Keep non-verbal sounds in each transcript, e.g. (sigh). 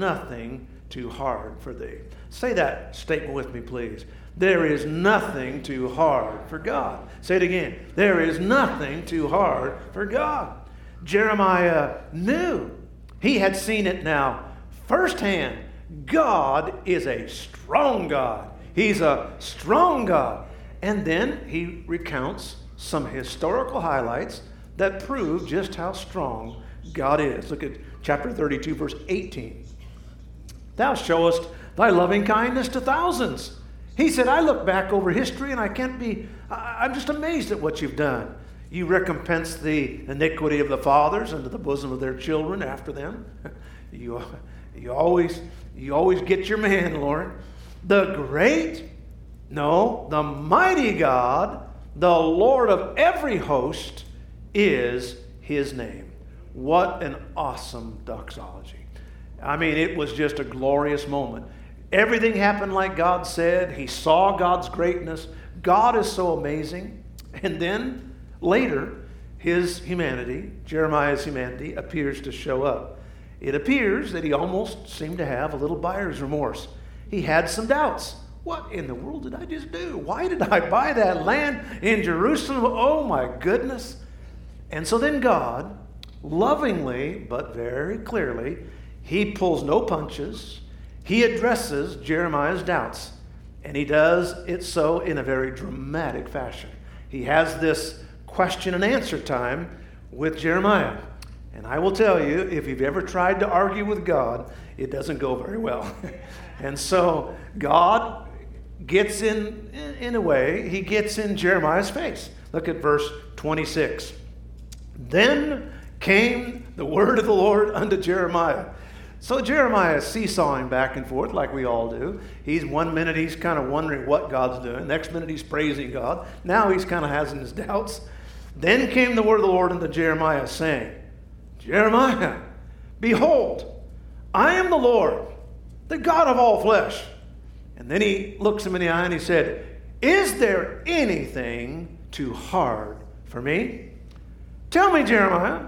nothing too hard for thee. Say that statement with me, please. There is nothing too hard for God. Say it again. There is nothing too hard for God. Jeremiah knew. He had seen it now firsthand. God is a strong God. He's a strong God. And then he recounts some historical highlights that prove just how strong God is. Look at chapter 32, verse 18. Thou showest thy loving kindness to thousands. He said, I look back over history and I can't be, I, am just amazed at what you've done. You recompense the iniquity of the fathers into the bosom of their children after them. (laughs) You, you, always, you always get your man, Lord. The great, no, the mighty God, the Lord of every host, is his name. What an awesome doxology. I mean, it was just a glorious moment. Everything happened like God said. He saw God's greatness. God is so amazing. And then later, his humanity, Jeremiah's humanity, appears to show up. It appears that he almost seemed to have a little buyer's remorse. He had some doubts. What in the world did I just do? Why did I buy that land in Jerusalem? Oh my goodness. And so then God, lovingly but very clearly, he pulls no punches. He addresses Jeremiah's doubts, and he does it so in a very dramatic fashion. He has this question and answer time with Jeremiah. And I will tell you, if you've ever tried to argue with God, it doesn't go very well. (laughs) and so God gets in, in a way, he gets in Jeremiah's face. Look at verse 26. Then came the word of the Lord unto Jeremiah. So Jeremiah is seesawing back and forth like we all do. He's one minute he's kind of wondering what God's doing. Next minute he's praising God. Now he's kind of having his doubts. Then came the word of the Lord unto Jeremiah, saying, Jeremiah, behold, I am the Lord, the God of all flesh. And then he looks him in the eye and he said, Is there anything too hard for me? Tell me, Jeremiah,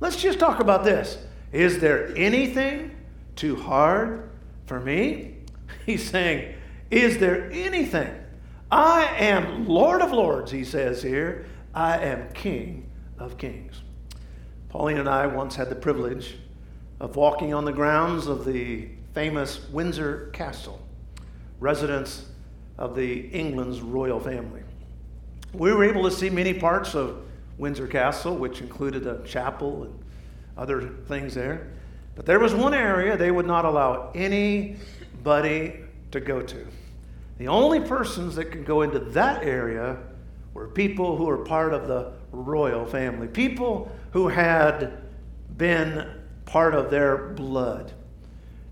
let's just talk about this. Is there anything too hard for me? (laughs) He's saying, Is there anything? I am Lord of Lords, he says here. I am King of Kings. Pauline and I once had the privilege of walking on the grounds of the famous Windsor Castle, residence of the England's royal family. We were able to see many parts of Windsor Castle, which included a chapel and other things there. But there was one area they would not allow anybody to go to. The only persons that could go into that area were people who were part of the royal family, people who had been part of their blood.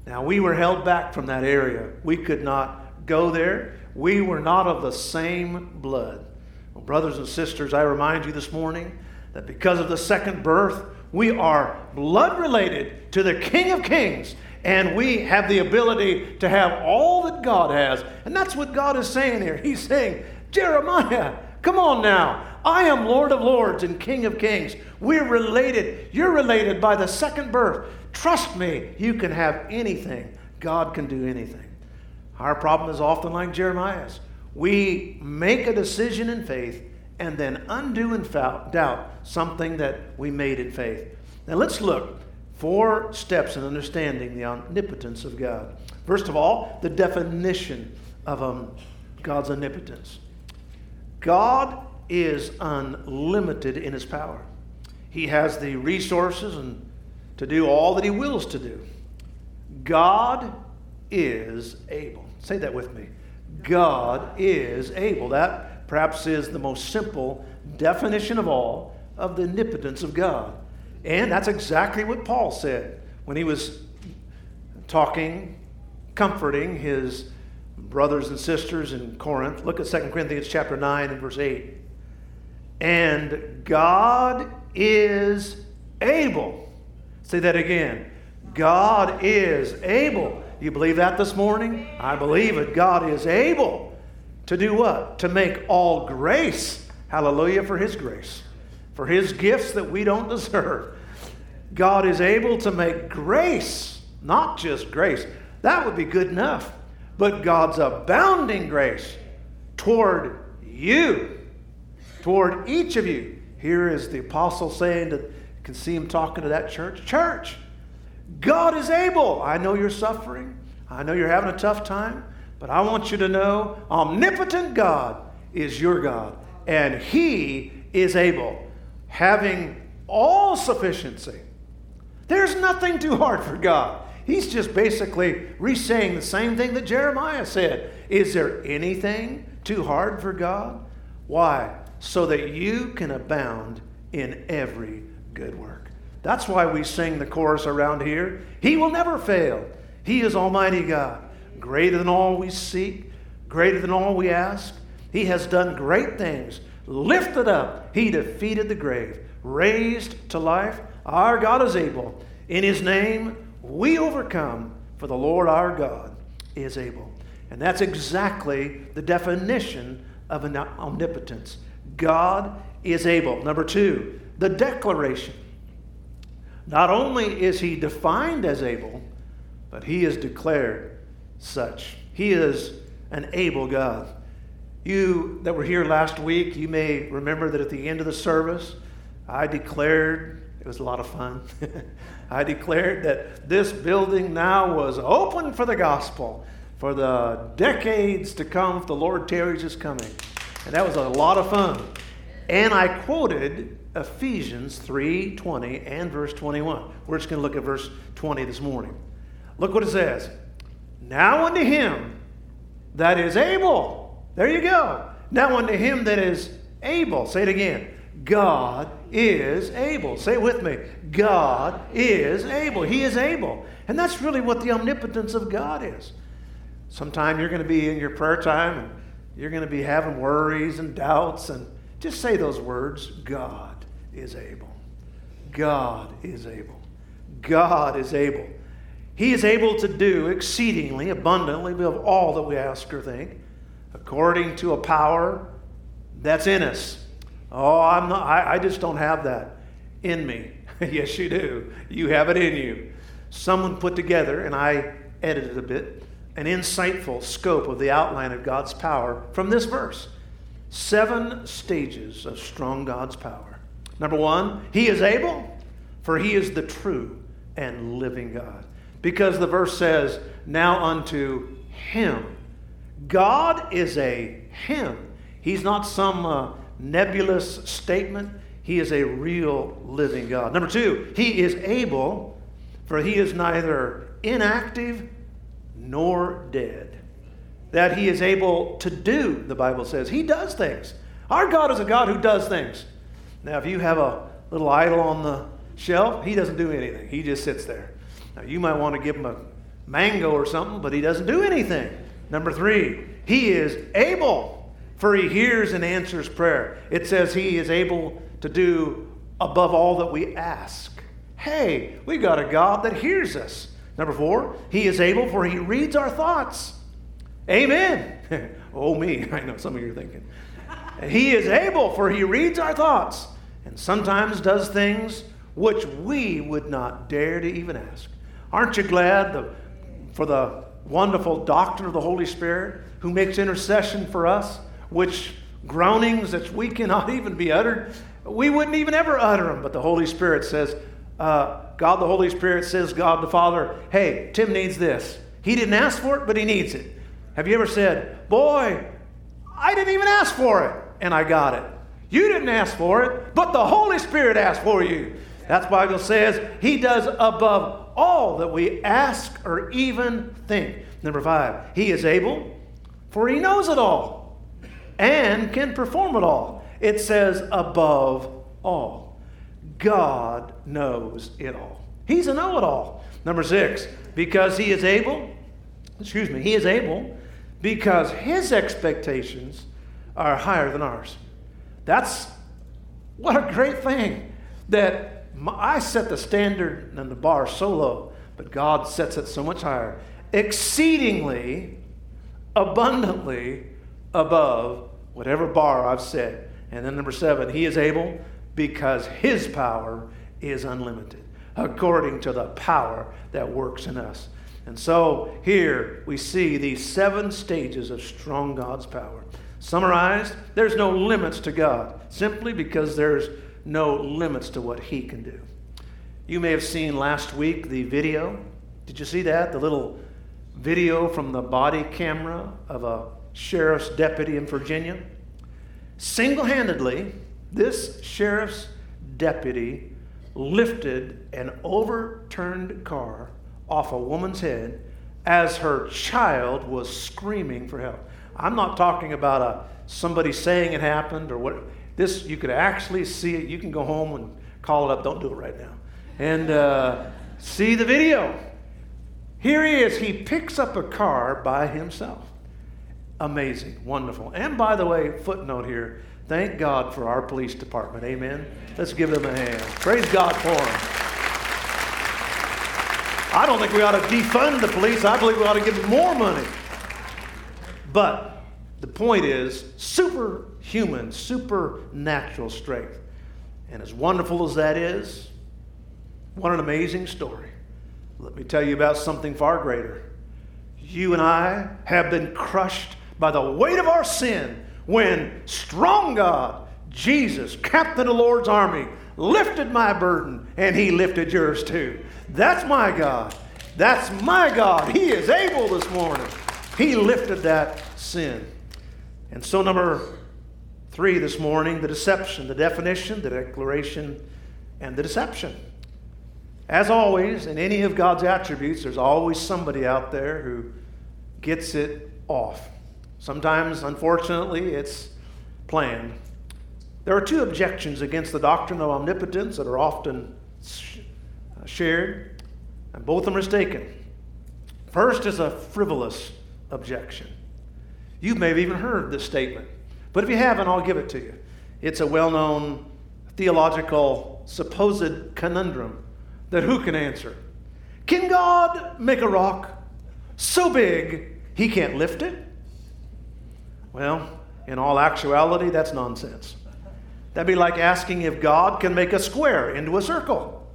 Now, we were held back from that area. We could not go there. We were not of the same blood. Well, brothers and sisters, I remind you this morning that because of the second birth, we are blood related to the King of Kings, and we have the ability to have all that God has. And that's what God is saying here. He's saying, Jeremiah, come on now. I am Lord of Lords and King of Kings. We're related. You're related by the second birth. Trust me, you can have anything. God can do anything. Our problem is often like Jeremiah's. We make a decision in faith and then undo and doubt something that we made in faith. Now let's look four steps in understanding the omnipotence of God. First of all, the definition of um, God's omnipotence. God is unlimited in his power. He has the resources and to do all that he wills to do. God is able. Say that with me. God is able. That perhaps is the most simple definition of all of the omnipotence of God. And that's exactly what Paul said when he was talking, comforting his brothers and sisters in Corinth. Look at 2 Corinthians chapter 9 and verse 8. And God is able. Say that again. God is able. You believe that this morning? I believe it. God is able to do what? To make all grace, hallelujah, for His grace, for His gifts that we don't deserve. God is able to make grace, not just grace. That would be good enough. But God's abounding grace toward you, toward each of you. Here is the apostle saying that you can see him talking to that church. Church, God is able. I know you're suffering. I know you're having a tough time, but I want you to know omnipotent God is your God, and He is able, having all sufficiency. There's nothing too hard for God. He's just basically re saying the same thing that Jeremiah said. Is there anything too hard for God? Why? So that you can abound in every good work. That's why we sing the chorus around here. He will never fail. He is Almighty God, greater than all we seek, greater than all we ask. He has done great things. Lifted up, He defeated the grave, raised to life. Our God is able. In His name, we overcome, for the Lord our God is able. And that's exactly the definition of an omnipotence. God is able. Number two, the declaration. Not only is he defined as able, but he is declared such. He is an able God. You that were here last week, you may remember that at the end of the service, I declared, it was a lot of fun. (laughs) I declared that this building now was open for the gospel for the decades to come if the Lord tarries is coming. And that was a lot of fun. And I quoted Ephesians 3:20 and verse 21. We're just going to look at verse 20 this morning. Look what it says. Now unto him that is able. There you go. Now unto him that is able. Say it again. God is able. Say it with me. God is able. He is able. And that's really what the omnipotence of God is. Sometime you're going to be in your prayer time and you're going to be having worries and doubts and just say those words God is able. God is able. God is able. He is able to do exceedingly abundantly above all that we ask or think, according to a power that's in us. Oh, I'm not, I, I just don't have that in me. (laughs) yes, you do. You have it in you. Someone put together, and I edited a bit, an insightful scope of the outline of God's power from this verse. Seven stages of strong God's power. Number one, He is able, for He is the true and living God because the verse says, Now unto him. God is a him. He's not some uh, nebulous statement. He is a real living God. Number two, he is able, for he is neither inactive nor dead. That he is able to do, the Bible says. He does things. Our God is a God who does things. Now, if you have a little idol on the shelf, he doesn't do anything, he just sits there. Now, you might want to give him a mango or something, but he doesn't do anything. Number three, he is able, for he hears and answers prayer. It says he is able to do above all that we ask. Hey, we got a God that hears us. Number four, he is able, for he reads our thoughts. Amen. (laughs) oh, me. (laughs) I know some of you are thinking. He is able, for he reads our thoughts and sometimes does things which we would not dare to even ask. Aren't you glad for the wonderful doctrine of the Holy Spirit who makes intercession for us, which groanings that we cannot (laughs) even be uttered? We wouldn't even ever utter them, but the Holy Spirit says, uh, God the Holy Spirit says, God the Father, hey, Tim needs this. He didn't ask for it, but he needs it. Have you ever said, Boy, I didn't even ask for it, and I got it? You didn't ask for it, but the Holy Spirit asked for you. That's Bible says He does above all that we ask or even think. Number five, he is able, for he knows it all and can perform it all. It says, above all. God knows it all. He's a know it all. Number six, because he is able, excuse me, he is able because his expectations are higher than ours. That's what a great thing that I set the standard and the bar so low, but God sets it so much higher. Exceedingly, abundantly above whatever bar I've set. And then number seven, He is able because His power is unlimited. according to the power that works in us. And so here we see these seven stages of strong God's power. Summarized, there's no limits to God, simply because there's no limits to what He can do. You may have seen last week the video. Did you see that? The little video from the body camera of a sheriff's deputy in Virginia. Single handedly, this sheriff's deputy lifted an overturned car off a woman's head as her child was screaming for help. I'm not talking about a, somebody saying it happened or what. This, you could actually see it. You can go home and call it up. Don't do it right now. And uh, see the video. Here he is. He picks up a car by himself. Amazing, wonderful. And by the way, footnote here thank God for our police department. Amen. Let's give them a hand. Praise God for them. I don't think we ought to defund the police. I believe we ought to give them more money. But the point is superhuman, supernatural strength. And as wonderful as that is, what an amazing story. Let me tell you about something far greater. You and I have been crushed by the weight of our sin when strong God, Jesus, captain of the Lord's army, lifted my burden and he lifted yours too. That's my God. That's my God. He is able this morning. He lifted that sin. And so, number three this morning the deception, the definition, the declaration, and the deception. As always, in any of God's attributes, there's always somebody out there who gets it off. Sometimes, unfortunately, it's planned. There are two objections against the doctrine of omnipotence that are often uh, shared, and both are mistaken. First is a frivolous objection. You may have even heard this statement, but if you haven't, I'll give it to you. It's a well known theological supposed conundrum that who can answer? Can God make a rock so big he can't lift it? Well, in all actuality, that's nonsense. That'd be like asking if God can make a square into a circle.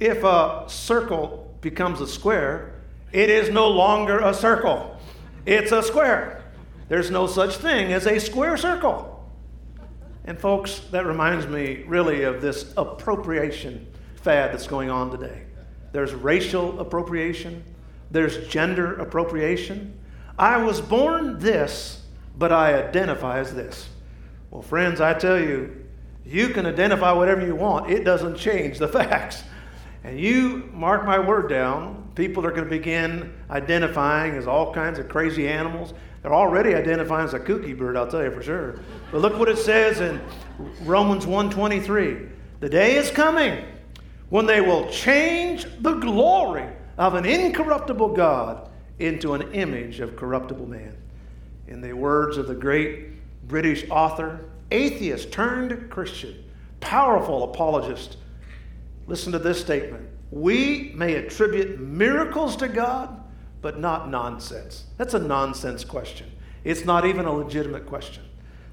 If a circle becomes a square, it is no longer a circle, it's a square. There's no such thing as a square circle. And, folks, that reminds me really of this appropriation fad that's going on today. There's racial appropriation, there's gender appropriation. I was born this but I identify as this. Well, friends, I tell you, you can identify whatever you want, it doesn't change the (laughs) facts. And you mark my word down, people are going to begin identifying as all kinds of crazy animals. They're already identifying as a kooky bird, I'll tell you for sure. But look what it says in Romans 1:23. The day is coming when they will change the glory of an incorruptible God into an image of corruptible man in the words of the great British author, atheist turned Christian, powerful apologist. Listen to this statement We may attribute miracles to God, but not nonsense. That's a nonsense question. It's not even a legitimate question.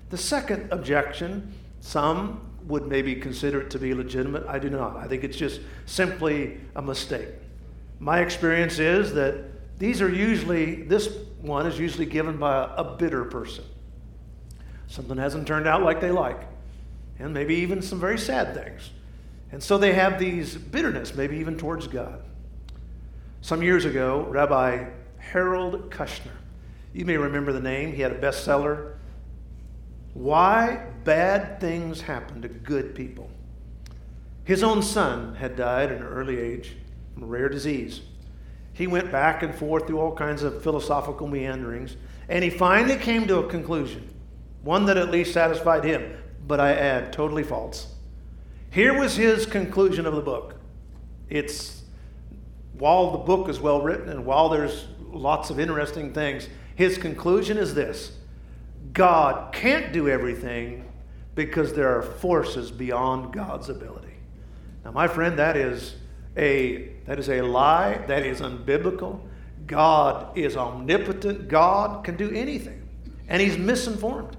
The second objection, some would maybe consider it to be legitimate. I do not. I think it's just simply a mistake. My experience is that these are usually, this one is usually given by a, a bitter person. Something hasn't turned out like they like, and maybe even some very sad things. And so they have these bitterness, maybe even towards God. Some years ago, Rabbi Harold Kushner, you may remember the name, he had a bestseller, Why Bad Things Happen to Good People. His own son had died at an early age from a rare disease. He went back and forth through all kinds of philosophical meanderings, and he finally came to a conclusion, one that at least satisfied him, but I add, totally false. Here was his conclusion of the book. It's while the book is well written and while there's lots of interesting things, his conclusion is this God can't do everything because there are forces beyond God's ability. Now, my friend, that is a that is a lie, that is unbiblical. God is omnipotent. God can do anything. And he's misinformed.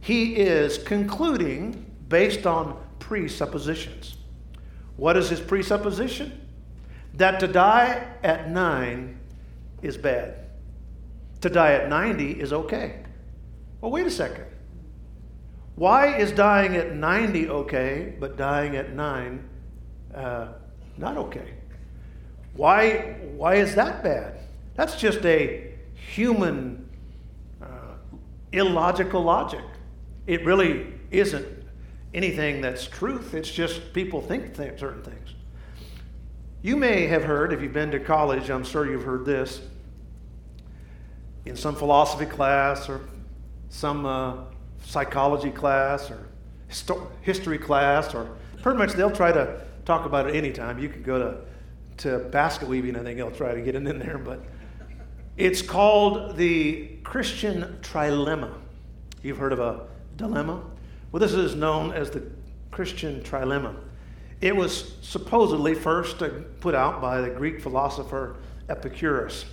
He is concluding based on presuppositions. What is his presupposition? That to die at nine is bad. To die at 90 is okay. Well, wait a second. Why is dying at 90 okay, but dying at 9 uh, not okay? Why, why is that bad? That's just a human, uh, illogical logic. It really isn't anything that's truth, it's just people think th- certain things. You may have heard, if you've been to college, I'm sure you've heard this, in some philosophy class or some uh, psychology class or history class, or pretty much they'll try to talk about it anytime. You can go to, to basket weaving, I think they'll try to get it in there, but it's called the Christian trilemma. You've heard of a dilemma? Well, this is known as the Christian trilemma. It was supposedly first put out by the Greek philosopher Epicurus.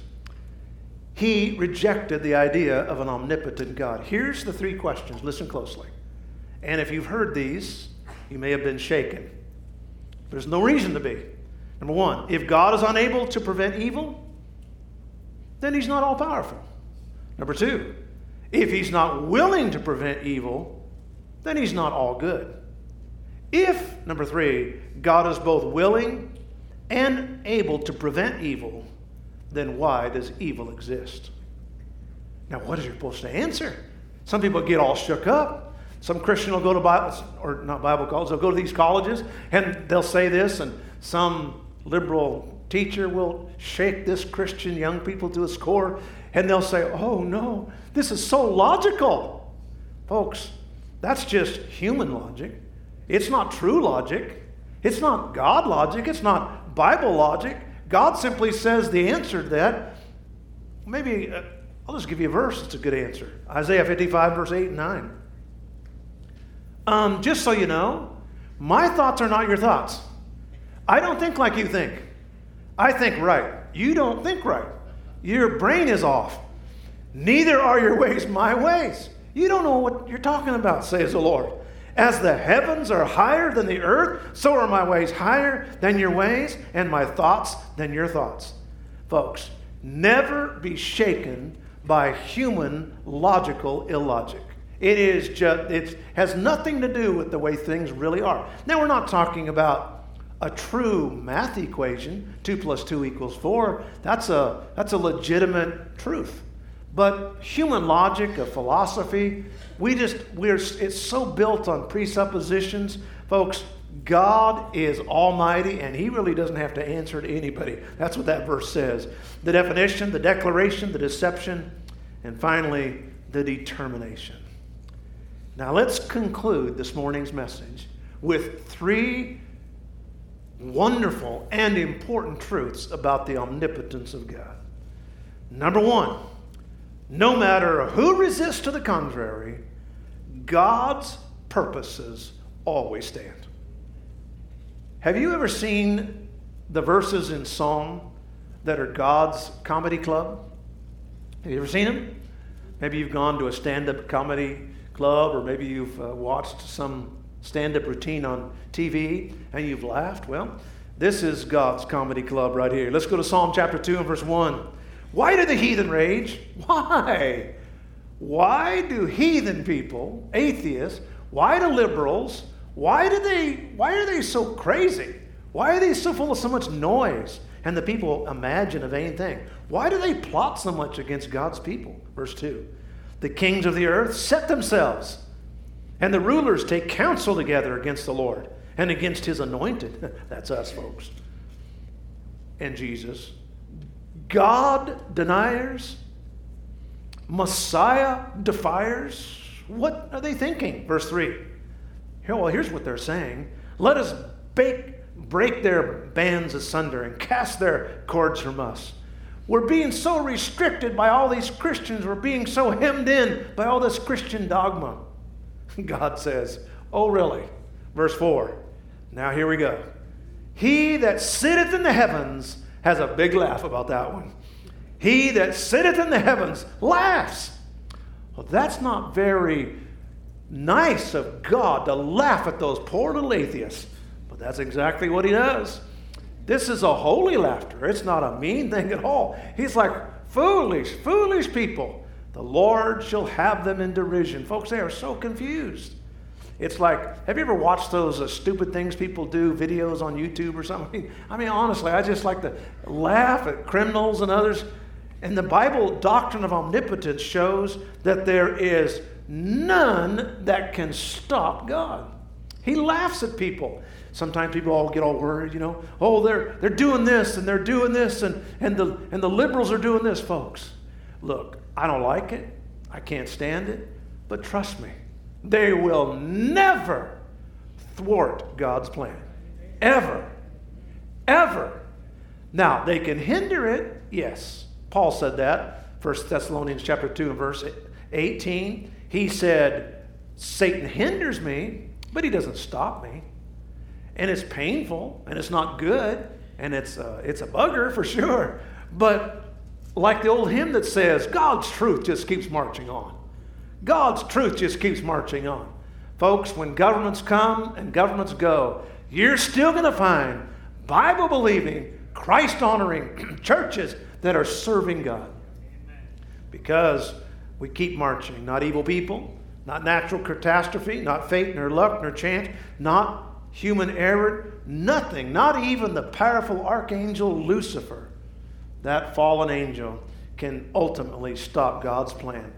He rejected the idea of an omnipotent God. Here's the three questions. Listen closely. And if you've heard these, you may have been shaken. There's no reason to be. Number one, if God is unable to prevent evil, then he's not all powerful. Number two, if he's not willing to prevent evil, then he's not all good. If, number three, God is both willing and able to prevent evil, then why does evil exist? Now, what is your supposed to answer? Some people get all shook up. Some Christian will go to Bible, or not Bible colleges, they'll go to these colleges and they'll say this, and some liberal teacher will shake this Christian young people to its core, and they'll say, Oh no, this is so logical. Folks, that's just human logic. It's not true logic. It's not God logic. It's not Bible logic. God simply says the answer to that. Maybe uh, I'll just give you a verse. It's a good answer. Isaiah 55, verse 8 and 9. Um, just so you know, my thoughts are not your thoughts. I don't think like you think. I think right. You don't think right. Your brain is off. Neither are your ways my ways. You don't know what you're talking about, says the Lord. As the heavens are higher than the earth, so are my ways higher than your ways, and my thoughts than your thoughts. Folks, never be shaken by human logical illogic. It is just it has nothing to do with the way things really are. Now we're not talking about a true math equation, 2 plus 2 equals 4. That's a that's a legitimate truth. But human logic, a philosophy, we just, we're, it's so built on presuppositions. Folks, God is almighty and he really doesn't have to answer to anybody. That's what that verse says. The definition, the declaration, the deception, and finally, the determination. Now let's conclude this morning's message with three wonderful and important truths about the omnipotence of God. Number one, no matter who resists to the contrary, God's purposes always stand. Have you ever seen the verses in Psalm that are God's comedy club? Have you ever seen them? Maybe you've gone to a stand up comedy club, or maybe you've uh, watched some stand up routine on TV and you've laughed. Well, this is God's comedy club right here. Let's go to Psalm chapter 2 and verse 1. Why do the heathen rage? (laughs) Why? Why do heathen people, atheists, why do liberals, why do they why are they so crazy? Why are they so full of so much noise? And the people imagine a vain thing. Why do they plot so much against God's people? Verse 2. The kings of the earth set themselves, and the rulers take counsel together against the Lord and against his anointed. (laughs) That's us, folks. And Jesus God deniers, Messiah defiers. What are they thinking? Verse 3. Here, well, here's what they're saying Let us bake, break their bands asunder and cast their cords from us. We're being so restricted by all these Christians. We're being so hemmed in by all this Christian dogma. (laughs) God says, Oh, really? Verse 4. Now here we go. He that sitteth in the heavens has a big laugh about that one. He that sitteth in the heavens laughs. Well, that's not very nice of God to laugh at those poor little atheists. But that's exactly what he does. This is a holy laughter. It's not a mean thing at all. He's like, foolish, foolish people. The Lord shall have them in derision. Folks, they are so confused. It's like, have you ever watched those uh, stupid things people do, videos on YouTube or something? (laughs) I mean, honestly, I just like to laugh at criminals and others. And the Bible doctrine of omnipotence shows that there is none that can stop God. He laughs at people. Sometimes people all get all worried, you know, oh, they're, they're doing this and they're doing this, and, and, the, and the liberals are doing this, folks. Look, I don't like it. I can't stand it. But trust me, they will never thwart God's plan. Ever. Ever. Now, they can hinder it, yes. Paul said that. 1 Thessalonians chapter 2 and verse 18. He said, Satan hinders me, but he doesn't stop me. And it's painful, and it's not good, and it's, uh, it's a bugger for (laughs) sure. But like the old hymn that says, God's truth just keeps marching on. God's truth just keeps marching on. Folks, when governments come and governments go, you're still going to find Bible believing, Christ honoring (clears throat) churches that are serving God. Because we keep marching. Not evil people, not natural catastrophe, not fate, nor luck, nor chance, not human error, nothing, not even the powerful archangel Lucifer, that fallen angel, can ultimately stop God's plan.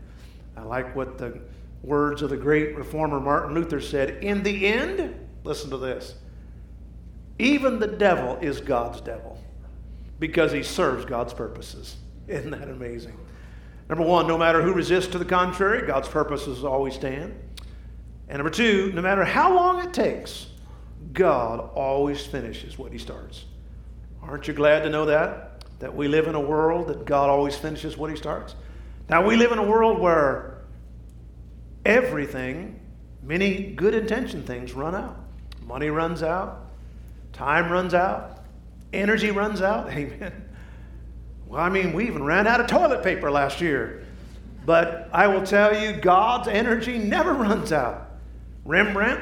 I like what the words of the great reformer Martin Luther said In the end, listen to this, even the devil is God's devil because he serves God's purposes. (laughs) Isn't that amazing? Number one, no matter who resists to the contrary, God's purposes always stand. And number two, no matter how long it takes, God always finishes what he starts. Aren't you glad to know that? That we live in a world that God always finishes what he starts? Now, we live in a world where everything, many good intention things, run out. Money runs out, time runs out, energy runs out. (laughs) Amen. Well, I mean, we even ran out of toilet paper last year. But I will tell you, God's energy never (laughs) runs out. Rembrandt,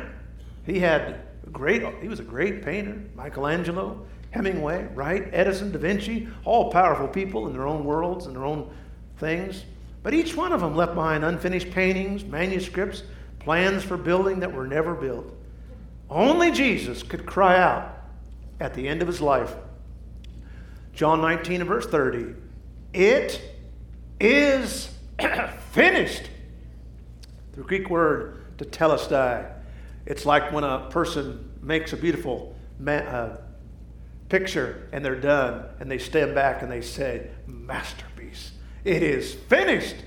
he had great, he was a great painter. Michelangelo, Hemingway, right? Edison, Da Vinci, all powerful people in their own worlds and their own things. But each one of them left behind unfinished paintings, manuscripts, plans for building that were never built. Only Jesus could cry out at the end of his life. John 19 and verse 30. It is (coughs) finished. The Greek word tetelestai. It's like when a person makes a beautiful uh, picture and they're done and they stand back and they say, Masterpiece. It is finished.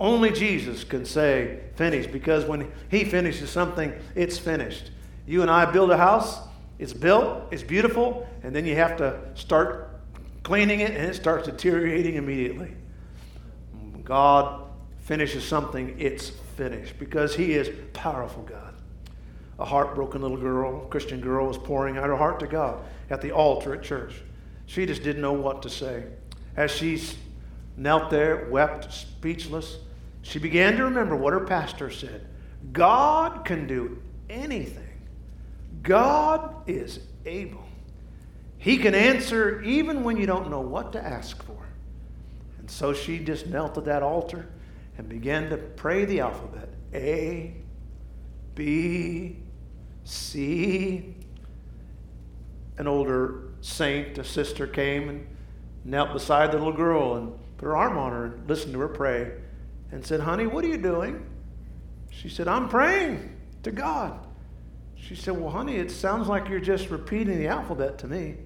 Only Jesus can say finished because when he finishes something, it's finished. You and I build a house, it's built, it's beautiful, and then you have to start cleaning it and it starts deteriorating immediately. God finishes something, it's finished because he is powerful God. A heartbroken little girl, Christian girl, was pouring out her heart to God at the altar at church. She just didn't know what to say. As she knelt there, wept, speechless. She began to remember what her pastor said God can do anything, God is able. He can answer even when you don't know what to ask for. And so she just knelt at that altar and began to pray the alphabet A, B, C. An older saint, a sister, came and knelt beside the little girl and put her arm on her and listened to her pray and said, Honey, what are you doing? She said, I'm praying to God. She said, Well, honey, it sounds like you're just repeating the alphabet to me.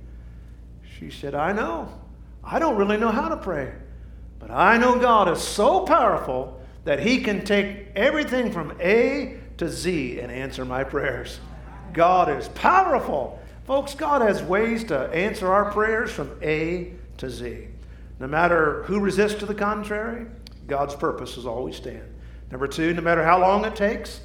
She said, I know. I don't really know how to pray. But I know God is so powerful that He can take everything from A to Z and answer my prayers. God is powerful. Folks, God has ways to answer our prayers from A to Z. No matter who resists to the contrary, God's purposes always stand. Number two, no matter how long it takes,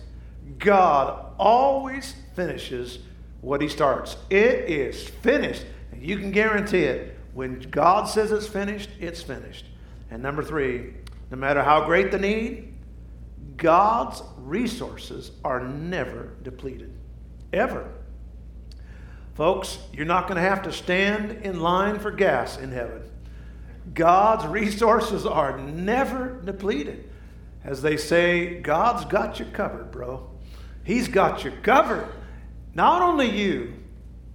God always finishes what he starts. It is finished. And you can guarantee it. When God says it's finished, it's finished. And number three, no matter how great the need, God's resources are never depleted. Ever. Folks, you're not going to have to stand in line for gas in heaven. God's resources are never depleted. As they say, God's got you covered, bro. He's got you covered. Not only you,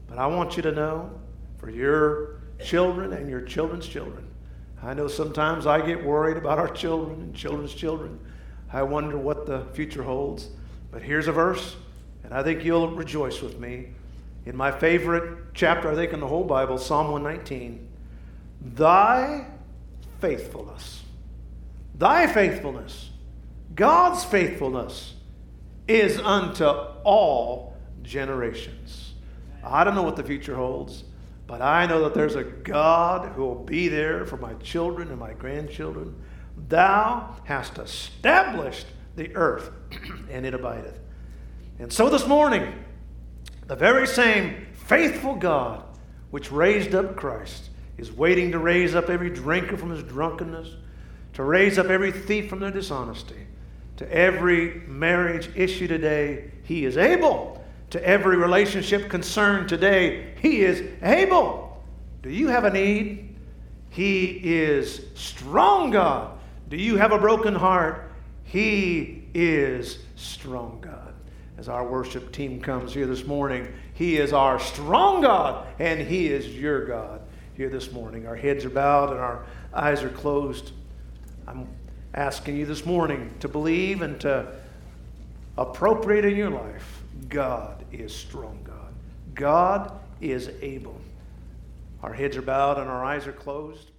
but I want you to know for your children and your children's children. I know sometimes I get worried about our children and children's children. I wonder what the future holds. But here's a verse, and I think you'll rejoice with me. In my favorite chapter, I think, in the whole Bible, Psalm 119 Thy faithfulness, thy faithfulness, God's faithfulness is unto all generations. I don't know what the future holds, but I know that there's a God who will be there for my children and my grandchildren. Thou hast established the earth, (clears throat) and it abideth. And so this morning, the very same faithful God which raised up Christ is waiting to raise up every drinker from his drunkenness, to raise up every thief from their dishonesty. To every marriage issue today, he is able. To every relationship concerned today, he is able. Do you have a need? He is strong God. Do you have a broken heart? He is strong God. As our worship team comes here this morning, He is our strong God, and He is your God here this morning. Our heads are bowed and our eyes are closed. I'm asking you this morning to believe and to appropriate in your life God is strong God. God is able. Our heads are bowed and our eyes are closed.